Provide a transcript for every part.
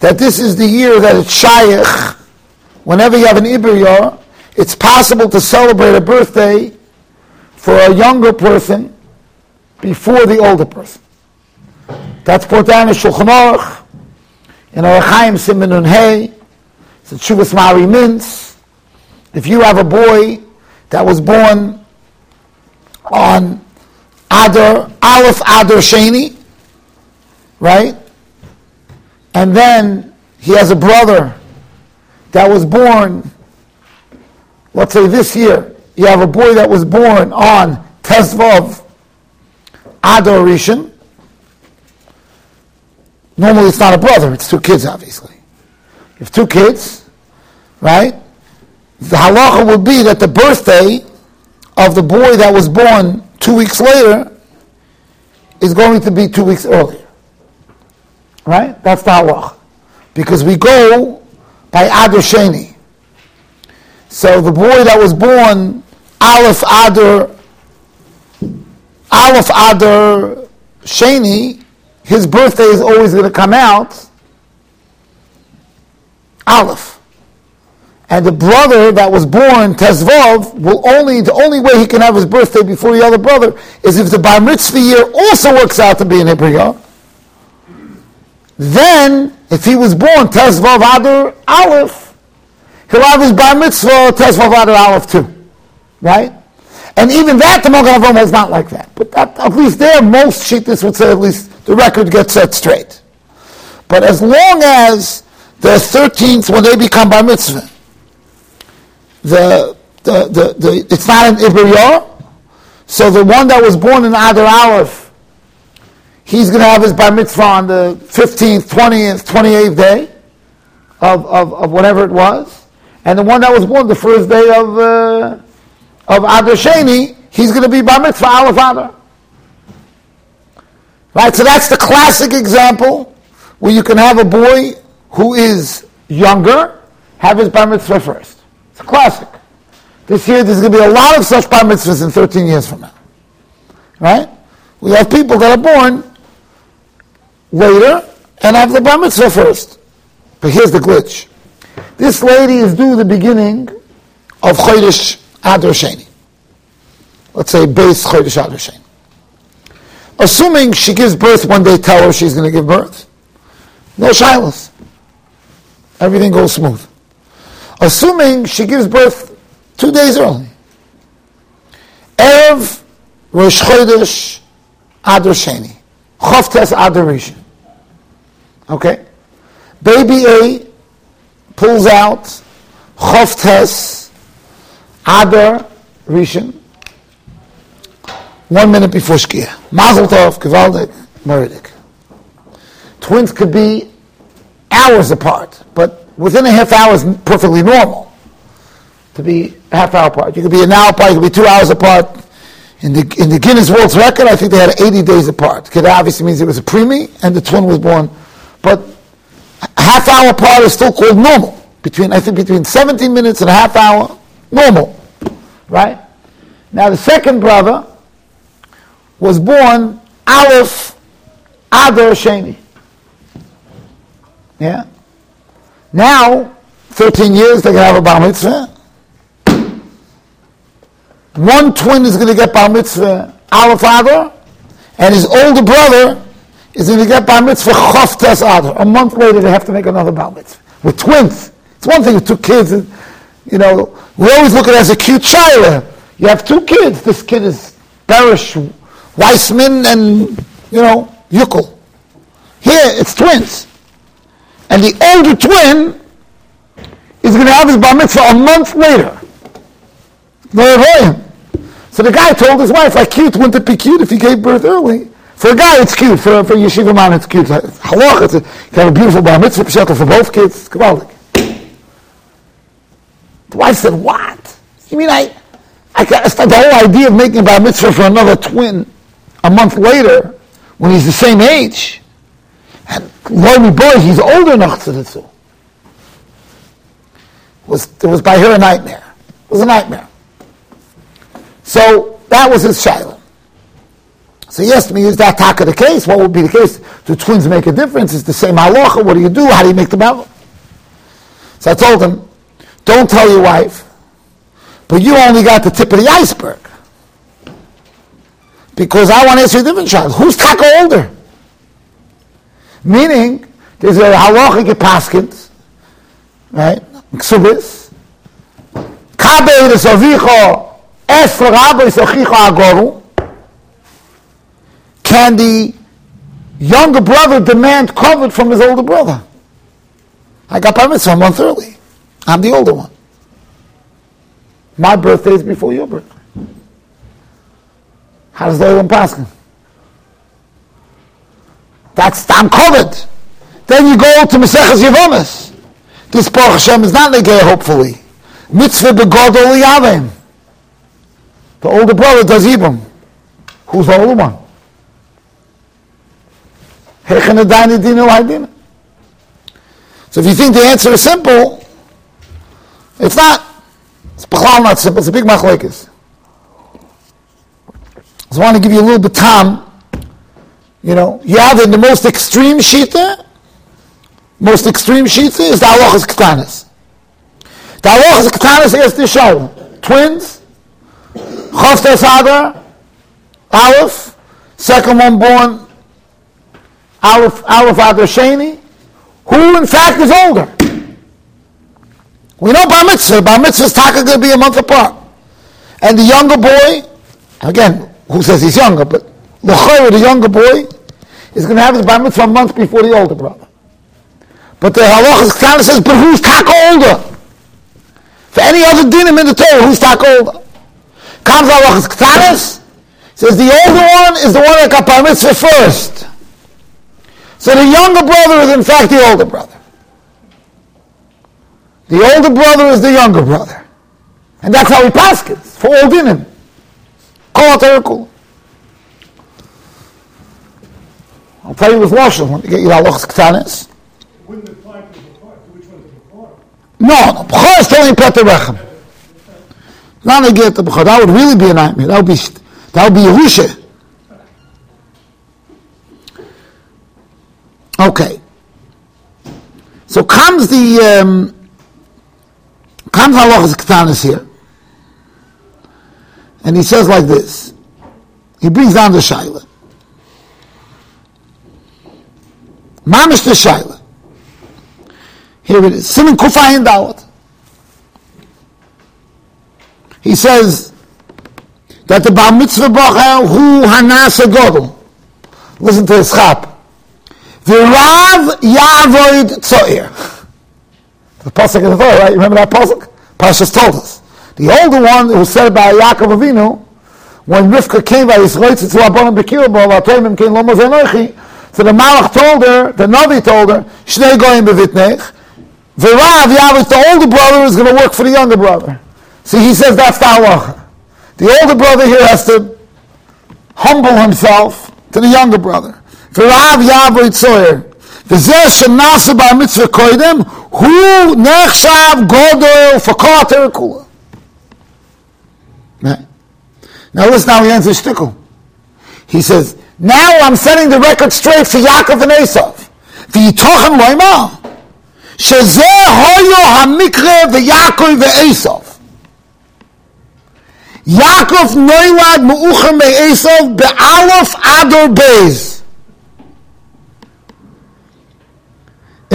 that this is the year that it's shaykh. Whenever you have an Ibriyah, it's possible to celebrate a birthday for a younger person before the older person. That's put down in Shulchan Aruch, in Arachaim Simon and Hay, it's a Chuvas Mahari Mintz. If you have a boy that was born on Adar, Aleph Adar Sheni, right? And then he has a brother that was born, let's say this year, you have a boy that was born on Tezvav Adar Rishon. Normally it's not a brother, it's two kids, obviously. You have two kids, right? The halacha would be that the birthday of the boy that was born two weeks later is going to be two weeks earlier. Right? That's the halacha. Because we go by Adar Sheni. So the boy that was born Aleph Adar Aleph Adar Sheni, his birthday is always going to come out Aleph. And the brother that was born Tezvav will only the only way he can have his birthday before the other brother is if the bar mitzvah year also works out to be an Ibriyah. Then, if he was born Tezvav Adar Aleph, he'll have his bar mitzvah Tezvav Adar Aleph too, right? And even that the Magen is not like that. But that, at least there, most shittas would say at least the record gets set straight. But as long as the 13th, when they become bar mitzvah, the, the, the, the it's not an Ibriyah, so the one that was born in Adar Aleph, he's going to have his bar mitzvah on the 15th, 20th, 28th day of, of, of whatever it was. And the one that was born the first day of, uh, of Adar Sheni, he's going to be bar mitzvah Aleph Adar. Right, so that's the classic example where you can have a boy who is younger have his bar mitzvah first. It's a classic. This year there's going to be a lot of such bar mitzvahs in 13 years from now. Right? We have people that are born later and have the bar mitzvah first. But here's the glitch. This lady is due the beginning of Chodesh Adar Sheni. Let's say base Chodesh Adar Sheni. Assuming she gives birth when they tell her she's going to give birth, no shilas. Everything goes smooth assuming she gives birth two days early. Erev Rosh Chodesh Adar Sheni. Chavtes Adar Rishon. Okay? Baby A pulls out Chavtes Adar Rishon one minute before Shkia. Mazel Tov, Gevaldik, Meridik. Twins could be hours apart, but within a half hour is perfectly normal to be half hour apart. You could be an hour apart, you could be two hours apart. In the, in the Guinness World Record, I think they had 80 days apart. That obviously means it was a preemie and the twin was born. But half hour apart is still called normal. Between, I think between 17 minutes and a half hour, normal. Right? Now the second brother was born Aleph Adar Sheni. Yeah? Now, 13 years, they can have a bar mitzvah. One twin is going to get bar mitzvah, our father, and his older brother is going to get bar mitzvah choftes adar. A month later, they have to make another bar mitzvah. With twins. It's one thing with two kids, and, you know, we always look at it as a cute child. You have two kids. This kid is Barish, Weissman, and, you know, Yukel. Here, it's twins. And the older twin is going to have his bar mitzvah a month later. So the guy told his wife, like, cute, wouldn't it be cute if he gave birth early? For a guy, it's cute. For, for a yeshiva man, it's cute. Halach, it's a, you have a beautiful bar mitzvah pshakel for both kids. Kabbalah. The wife said, what? You mean I, I start the whole idea of making a bar mitzvah for another twin a month later, when he's the same age, and lo boy, he's older enough to do was it was by her a nightmare. It was a nightmare. So that was his shaila. So he asked me, is that taka the case? What would be the case? Do twins make a difference? It's the same halacha. What do you do? How do you make the battle? So I told him, don't tell your wife, but you only got the tip of the iceberg. Because I want to answer a different child. Who's taka older? Meaning, there's a halachic paskins, right? Ksubis. Kabe is avicho, es rabbi is agoru can the younger brother demand covered from his older brother? I got mitzvah a month early. I'm the older one. My birthday is before your birthday. How does the one pass? That's I'm covered. Then you go to Maseches Yevonis. This Baruch Hashem is not negay, hopefully. Mitzvah begodol yavim. The older brother does Ibram. Who's the older one? So if you think the answer is simple, it's not. It's not simple. It's a big machlekes. I want to give you a little bit time. You know, you have in the most extreme shita, most extreme shita is the halachas ketanis. The halachas ketanis is the show. Twins, choftes adar, aleph, second one born Aleph, Aleph Sheni, who in fact is older. We know Bar Mitzvah. Bar Mitzvah is going to be a month apart. And the younger boy, again, who says he's younger, but the the younger boy, is going to have his Bar Mitzvah a month before the older brother. But the Halachas kind of says, but who's taka older? For any other dinim in the Torah, who's taka older? Comes Halachas Ktanis, says the older one is the one that got Bar Mitzvah first. So the younger brother is in fact the older brother. The older brother is the younger brother. And that's how he paskins for all dinim. Call it I'll tell you with Lashon when you get your halachas ktanis. Wouldn't apply to Which one is? No, no. Bechor is telling Peter. Not to get the Bechor. That would really be a nightmare. That would be, that would be Yerusha. Okay. So comes the um, comes halachas ketanis here, and he says like this. He brings down the shaila. Mamish the shaila. Here it is. Simon kufayin dawat. He says that the bar mitzvah bracha hu hanas godel. Listen to the. V'rav yavoid tzoir. The pasuk in the Torah, right? You remember that pasuk? Pashas told us. The older one who said by Yaakov Avinu, when Rivka came by his roitz to Abon Bekirbo, Vatoimim came Lomo Zenoichi, so the Malach told her, the Navi told her, Shnei goyim bevitnech, V'rav yavoid, the older brother is going to work for the younger brother. See, he says that's the halacha. The older brother here has to humble himself to the younger brother. Rav Yavri Tzoyer. V'zeh shenase bar mitzvah koidem, hu nechshav godol fakol ha-terekula. Now listen how he ends his shtickle. He says, now I'm setting the record straight for Yaakov and Esav. V'yitochem loyma, shezeh hoyo ha-mikre v'yakoy v'esav. Yaakov noilad mu'ucham me'esav be'alof ador be'ez.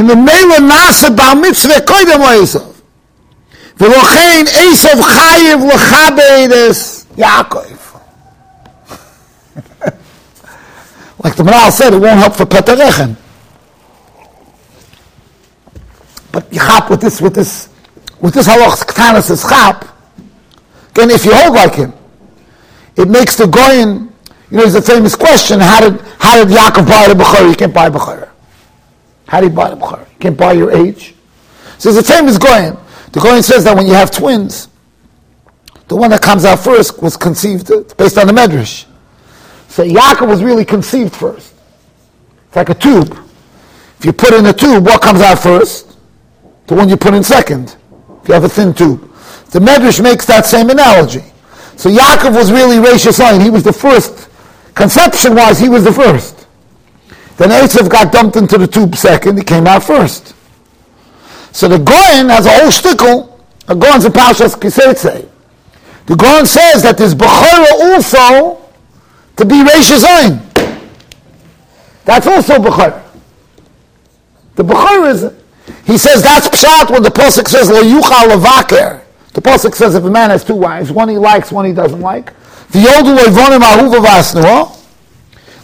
The mele nase ba mitzve koidem leisov. V'lochein Esav chayiv l'chabedes Yaakov. like the Maral said, it won't help for Petarechen. But you chap with this, with this, with this halach ktanis is chap. Again, if you hold like him, it makes the goyin. You know, there's a famous question: How did how did Yaakov buy the bechor? You can't buy bechor. How do you buy the Bechor? You can't buy your age. So the same as Goyen. The Goyen says that when you have twins, the one that comes out first was conceived uh, based on the Medrash. So Yaakov was really conceived first. It's like a tube. If you put in a tube, what comes out first? The one you put in second. If you have a thin tube. The Medrash makes that same analogy. So Yaakov was really Rashis He was the first conception-wise, he was the first. Then Esav got dumped into the tube second, he came out first. So the Goyen has a whole shtickle, a Goyen's a Pashas Kisetze. The Goyen says that there's Bechora also to be Reish Zayin. That's also Bechora. The Bechora is, he says that's Pshat when the Pasuk says, Lo Yuchal Levaker. The Pasuk says if a man has two wives, one he likes, one he doesn't like, the Yodu Lo Yivonim Ahuva Vasnuah,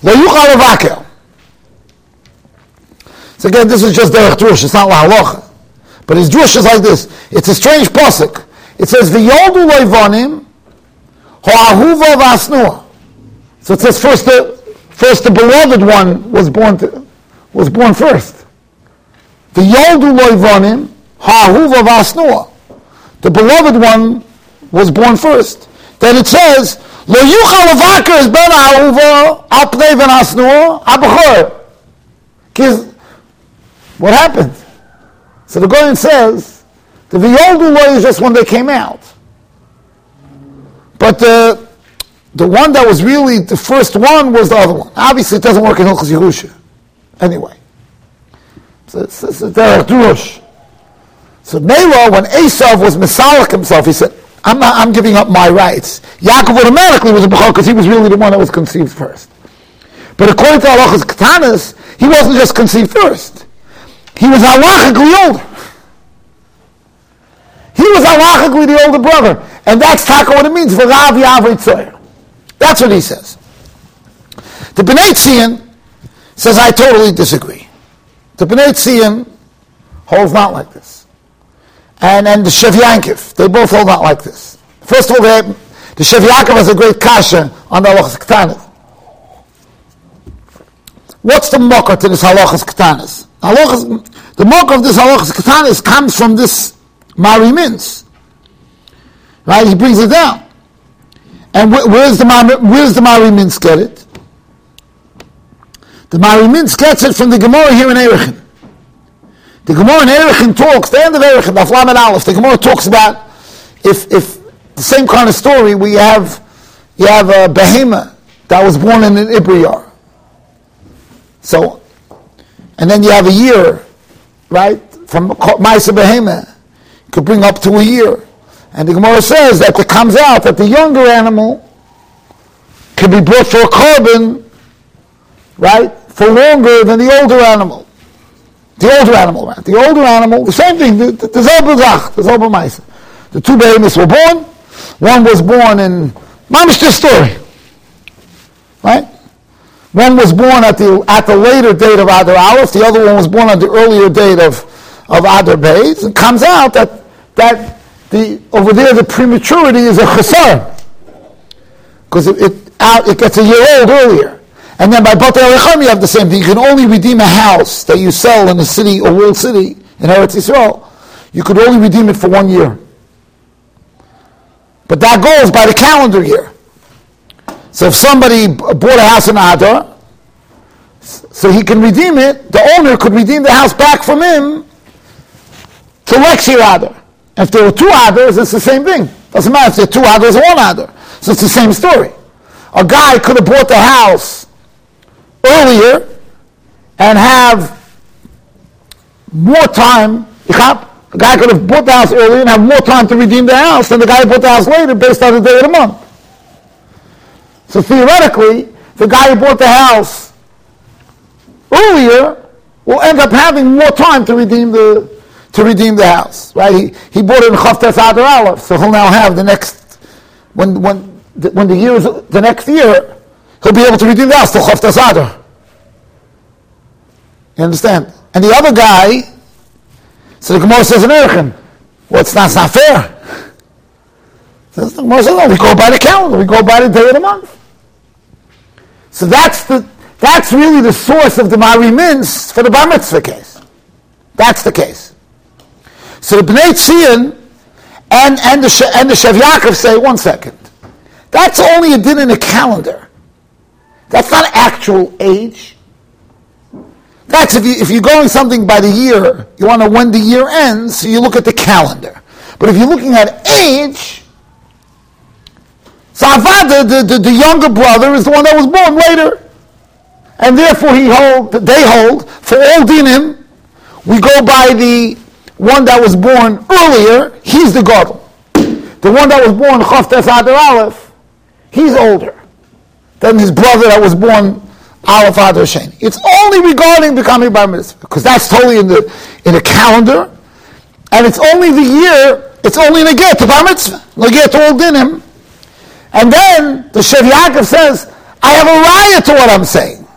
Yuchal Levaker. So again, this is just Derech Drush, it's not La Halacha. But his Drush is like this. It's a strange Pasuk. It says, the Yodu Leivonim, Ho'ahuva Vasnua. So it says first the, first the beloved one was born, to, was born first. The Yodu Leivonim, Ho'ahuva Vasnua. The beloved one was born first. Then it says, Lo yuchal avakar is ben ahuva al pnei ben asnua. Because what happened? So the Goyen says, the V'yoldu law is just when they came out. But the, the one that was really the first one was the other one. Obviously, it doesn't work in Hilchas Yerusha. Anyway. So it's, it's a derech. So Nero, when Esav was Mesalik himself, he said, I'm, not, I'm giving up my rights. Yaakov automatically was a Bechor because he was really the one that was conceived first. But according to Halachas Katanas, he wasn't just conceived first. He was halachically older. He was halachically the older brother. And that's taka what it means, v'rav yav That's what he says. The Tzion says, I totally disagree. The Tzion holds not like this. And, and the Shev Yaakov, they both hold not like this. First of all, they, the Shev Yaakov has a great kasha on the halachas ketanis. What's the mocker to this halachas ketanis? Halachas, the mocker of this halachas ketanis comes from this Mahari Mintz. Right? He brings it down. And wh- where's the where's the Mahari Mintz get it? The Mahari Mintz gets it from the Gemara here in Erechin. The Gemara in Erechin talks, the end of Erechin, the Aflam and Aleph, the Gemara talks about if, if the same kind of story, we have, you have a behemoth that was born in an Ibriyar. So, and then you have a year, right, from Maisa Behemoth could bring up to a year. And the Gemara says that it comes out that the younger animal can be brought for a korban, right, for longer than the older animal. The older animal, right? The older animal, the same thing, the, the, the Zobazach, the The two behemoths were born. One was born in, mamish this story, right? One was born at the, at the later date of Adar Aleph, the other one was born at the earlier date of, of Adar Beis. It comes out that that the over there the prematurity is a chasar because it, it, it gets a year old earlier. And then by Bata Alechem you have the same thing. You can only redeem a house that you sell in a city, a world city in Eretz Yisrael. You could only redeem it for one year. But that goes by the calendar year. So if somebody bought a house in Adar, so he can redeem it, the owner could redeem the house back from him to Lexi Adar. If there were two Adars, it's the same thing. Doesn't matter if there are two Adars or one Adar. So it's the same story. A guy could have bought the house earlier and have more time. A guy could have bought the house earlier and have more time to redeem the house than the guy who bought the house later based on the day of the month. So theoretically, the guy who bought the house earlier will end up having more time to redeem the to redeem the house, right? He, he bought it in Chavtes Adar Aleph, so he'll now have the next, when, when, the, when the year is the next year, he'll be able to redeem the house till Chavtes Adar. You understand? And the other guy, so the Gemara says in Erichin, well, it's not, it's not fair. The we go by the calendar, we go by the day of the month. So that's the, that's really the source of the Mahari Mintz for the Bar Mitzvah case. That's the case. So the Bnei Tzion and, and, the, and the Shev Yaakov say, one second, that's only a din in a calendar. That's not actual age. That's if, you, if you're going something by the year, you want to when the year ends, so you look at the calendar. But if you're looking at age, So Avada, the, the, the younger brother, is the one that was born later. And therefore he hold, they hold, for all dinim, we go by the one that was born earlier, he's the gadol. The one that was born Chaftes Adar Aleph, he's older than his brother that was born Aleph Adar Sheni. It's only regarding becoming bar mitzvah, because that's totally in the in the calendar, and it's only the year. It's only in a get to bar mitzvah, get to all dinim, and then the Shev Yaakov says, I have a riot to what I'm saying.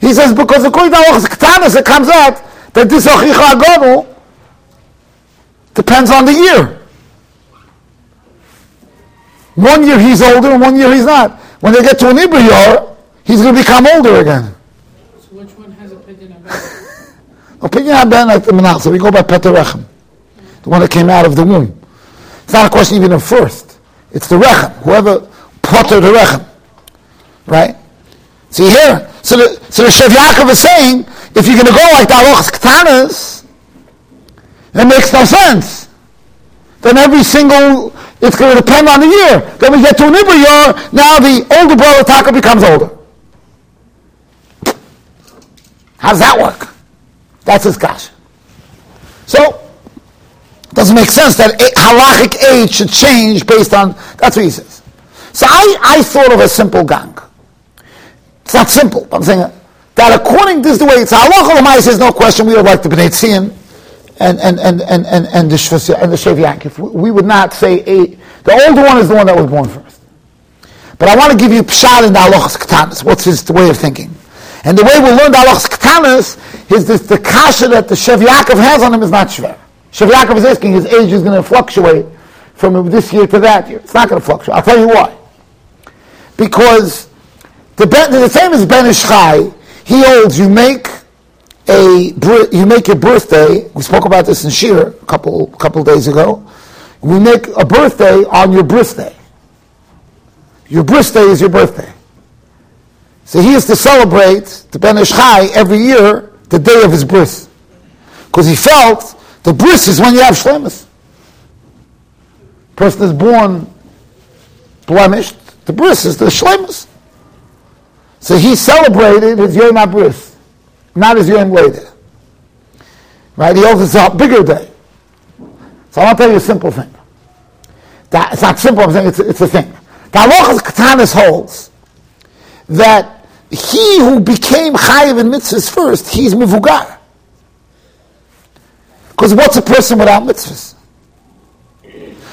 He says, because according to Halachas Ketanis, it comes out that this Achicha Agodol depends on the year. One year he's older and one year he's not. When they get to an Ibriyar, he's going to become older again. So which one has opinion about Opinion about like the Menach. So we go by Peter the one that came out of the womb. It's not a question even of first. It's the rechem. Whoever potter the rechem. Right? See here? So the, so the Shev Yaakov is saying, if you're going to go like the Alochas Ktanas, it makes no sense. Then every single, it's going to depend on the year. Then we get to an year, now the older brother Taka becomes older. How does that work? That's his kasha. So, doesn't make sense that halachic age should change based on, that's what he says. So I, I thought of a simple gang. It's not simple, I'm saying that according, this the way it's halacha says no question, we would like the Bnei and, and, and, and, and, and the Shvasi, and the Shev Yaakov. We would not say eight. The older one is the one that was born first. But I want to give you pshat in the halachas katanas. What's his way of thinking? And the way we learn the halachas katanas is this, the kasha that the Shev Yaakov has on him is not shver. Shev is asking, his age is going to fluctuate from this year to that year. It's not going to fluctuate. I'll tell you why. Because the, the same as Ben Ish Chai, he holds you make a you make your birthday. We spoke about this in Shir a couple couple days ago. We make a birthday on your birthday. Your birthday is your birthday. So he is to celebrate the Ben Ish Chai every year, the day of his birth. Because he felt the bris is when you have shlemus. Person is born blemished. The bris is the shlemus. So he celebrated his Yom HaBris, not his Yom later. Right? He holds a bigger day. So I want to tell you a simple thing. That, it's not simple, I'm saying it's, it's a thing. The Halachas Katanis holds that he who became Chayiv in mitzvahs first, he's Mivugar. Because what's a person without mitzvahs?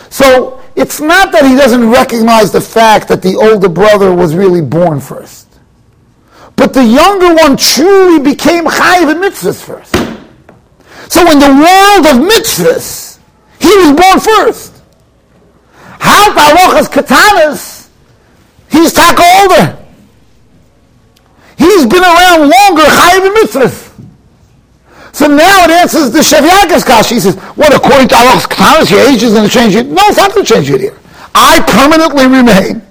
So it's not that he doesn't recognize the fact that the older brother was really born first. But the younger one truly became chayiv in mitzvahs first. So in the world of mitzvahs, he was born first. How Talochas Katanas, he's taka older. He's been around longer, chayiv in mitzvahs. So now it answers the Shev Yaakov's. He says, what, according to Allah's Ktanis, your age is going to change it? No, it's not going to change it here. I permanently remain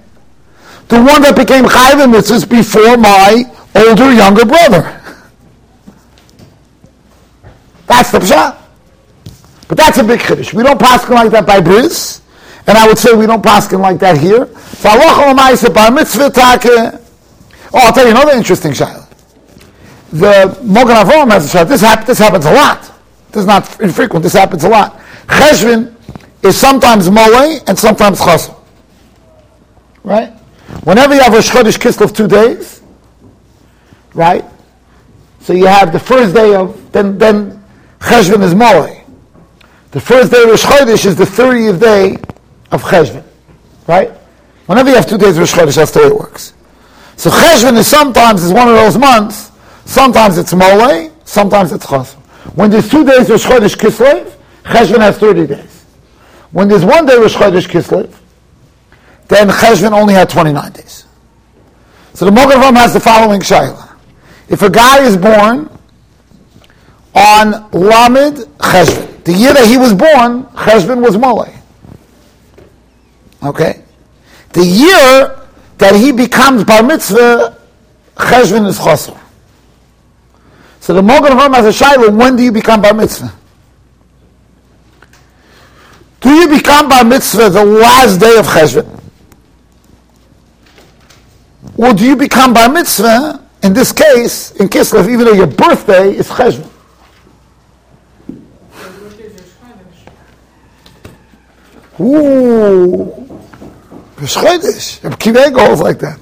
the one that became Chayiv Mitzvahs before my older, younger brother. That's the pshat. But that's a big chiddush. We don't pass like that by bris, and I would say we don't pass like that here. Bar mitzvah. Oh, I'll tell you another interesting shayla the Mogan Avram has a shot. This, hap- this happens a lot. This is not infrequent. This happens a lot. Cheshvin is sometimes Moe and sometimes Chasr. Right? Whenever you have a Chodesh Kislev two days, right? So you have the first day of, then, then Cheshvin is Moe. The first day of Rosh is the 30th day of Cheshvin. Right? Whenever you have two days of Rosh that's the way it works. So Cheshvin is sometimes is one of those months Sometimes it's Molei, sometimes it's Chosr. When there's two days Rosh Chodesh Kislev, Cheshvan has 30 days. When there's one day Rosh Chodesh Kislev, then Cheshvan only had 29 days. So the Mogavam has the following shayla. If a guy is born on Lamed Cheshvan, the year that he was born, Cheshvan was Molei. Okay? The year that he becomes Bar Mitzvah, Cheshvan is Chosr. So the Mogan Hom has a shaila, when do you become bar mitzvah? Do you become bar mitzvah the last day of Cheshvan? Or do you become bar mitzvah, in this case, in Kislev, even though your birthday is cheshvan? Ooh, Kiva holds like that.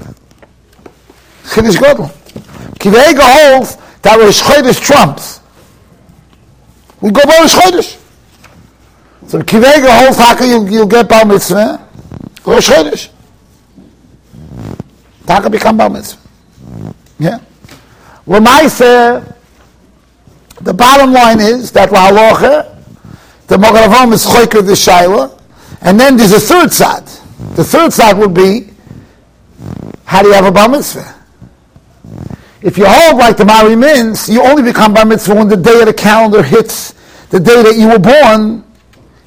Chiddush Godel. Kiva holds that Rosh Chodesh trumps. We go by Rosh Chodesh. So Kiva holds Taka, you'll, you'll get Bar Mitzvah, Rosh Chodesh. Taka become Bar Mitzvah. Yeah. Lamaise, the bottom line is that Lahalocha, the Mogaravam is Choyker the Shaila, and then there's a third side. The third side would be, how do you have a bar mitzvah? If you hold like the Mahari Mintz, you only become bar mitzvah when the day of the calendar hits the day that you were born.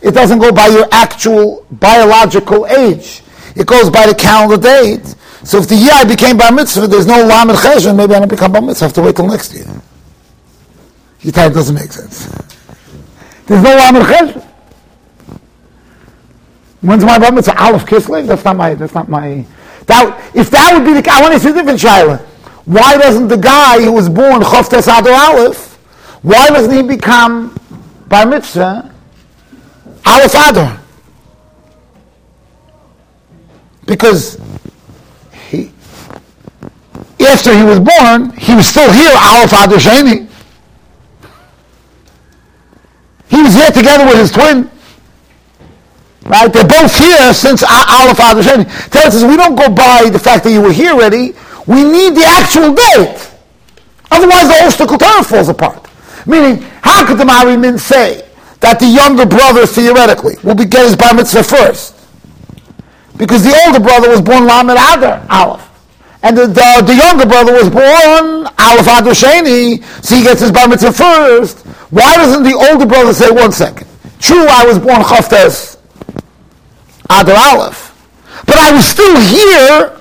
It doesn't go by your actual biological age. It goes by the calendar date. So if the year I became bar mitzvah, there's no lamed cheshvan, maybe I don't become bar mitzvah. I have to wait till next year. You think it doesn't make sense. There's no lamed cheshvan. When's my bar mitzvah? Aleph Kislev? That's not my, that's not my, that, if that would be the, I want to see a different Shaila. Why doesn't the guy who was born Choftes Adar Aleph, why doesn't he become bar mitzvah Aleph Adar? Because he, after he was born, he was still here, Aleph Adar Sheni. He was here together with his twin. Right? They're both here since Aleph Adar Sheni. Tell us, we don't go by the fact that you were here already. We need the actual date. Otherwise, the whole Shtickle falls apart. Meaning, how could the Marimin say that the younger brother, theoretically, will be get his bar mitzvah first? Because the older brother was born Lamed Adar, Aleph. And the, the, the, younger brother was born Aleph Adar Sheni, so he gets his bar mitzvah first. Why doesn't the older brother say, one second, true, I was born Chaftes Adar Aleph. But I was still here.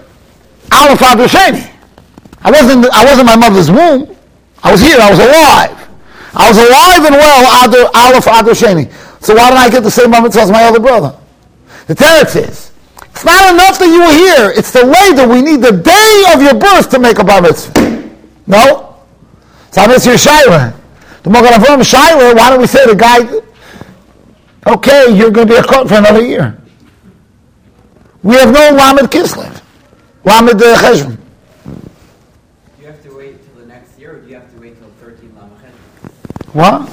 I wasn't, I wasn't my mother's womb. I was here, I was alive. I was alive and well, Aleph Adar Sheni. So why don't I get the same moment as my other brother? The teretz is, it's not enough that you were here. It's the later. We need the day of your birth to make a bar mitzvah. No? So I'm your Shaila. The Mogan Avram Shaila, why don't we say the guy, okay, you're going to be a court for another year. We have no Lamed Kislev. Lamed Cheshvan. Do you have to wait till the next year, or do you have to wait till 13 Lamed? What?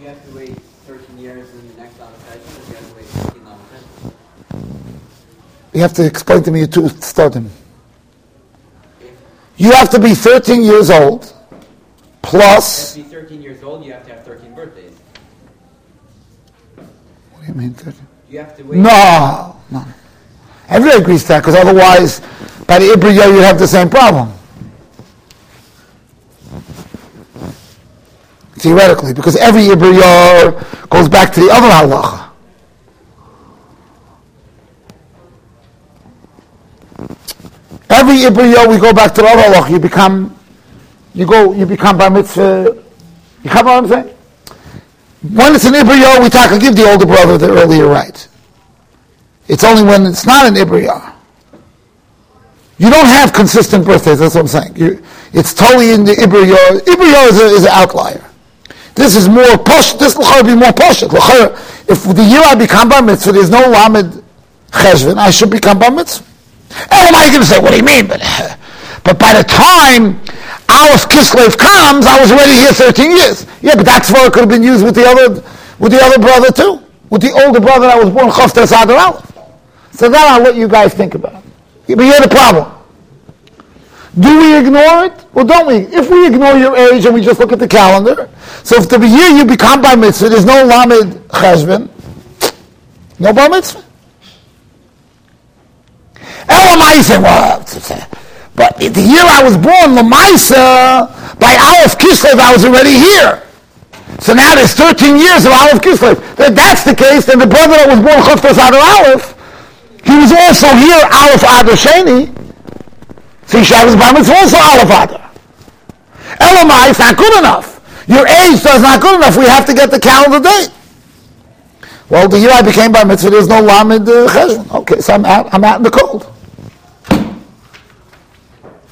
You have to wait 13 years in the next Lamed Cheshvan, or you have to wait 13 Lamed You have to explain to me your two studim. You have to be 13 years old, plus. You have To be 13 years old, you have to have 13 birthdays. What do you mean 13? You have to wait. No, no. Everybody agrees to that because otherwise, by the Ibriya, you'd have the same problem. Theoretically, because every Ibriya goes back to the other halacha. Every Ibriya, we go back to the other halacha. You become, you go, you become bar mitzvah. You have what I'm saying? When it's an Ibriya, we talk, I give the older brother the earlier right. It's only when it's not an Ibriya. You don't have consistent birthdays, that's what I'm saying. You, it's totally in the Ibriya. Ibriya is, is an outlier. This is more posh, this will be more posh. If the year I become bar mitzvah, there's no lamed cheshvan, I should become bar mitzvah. And am going to say, what do you mean? But, but by the time Aleph Kislev comes, I was already here 13 years. Yeah, but that's why it could have been used with the other, with the other brother too. With the older brother that was born Choftes Adar Aleph. So then I'll let you guys think about it. But here's the problem. Do we ignore it or don't we? If we ignore your age and we just look at the calendar, so if the year you become bar mitzvah, there's no lamed cheshvan, no bar mitzvah. Elamaisa, well, but the year I was born, Lamaisa, by Aleph Kislev, I was already here. So now there's 13 years of Aleph Kislev. If that's the case, then the brother that was born Choftas Adar Aleph, he was also here, Aleph Adar Sheni. So Yeshav's Bar Mitzvah also Aleph Adar. Elamai, it's not good enough. Your age is not good enough. We have to get the calendar date. Well, the year I became Bar Mitzvah, there's no Lamed uh, Cheshvan. Okay, so I'm out, I'm out in the cold.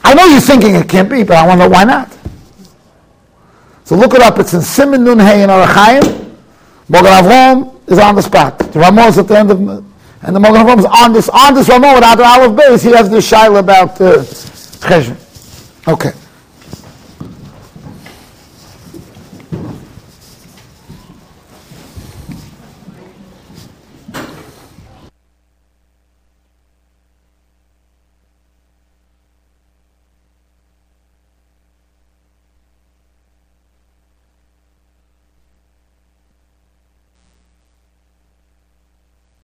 I know you're thinking it can't be, but I want to know why not. So look it up. It's in Simon Nun Hey in Arachayim. Mogan Avrom is on the spot. The Ramah is at the end of, and the Mogan Avrom is on this on this Ramah without the Aleph base. He has this shaila about uh, cheshbon. Okay.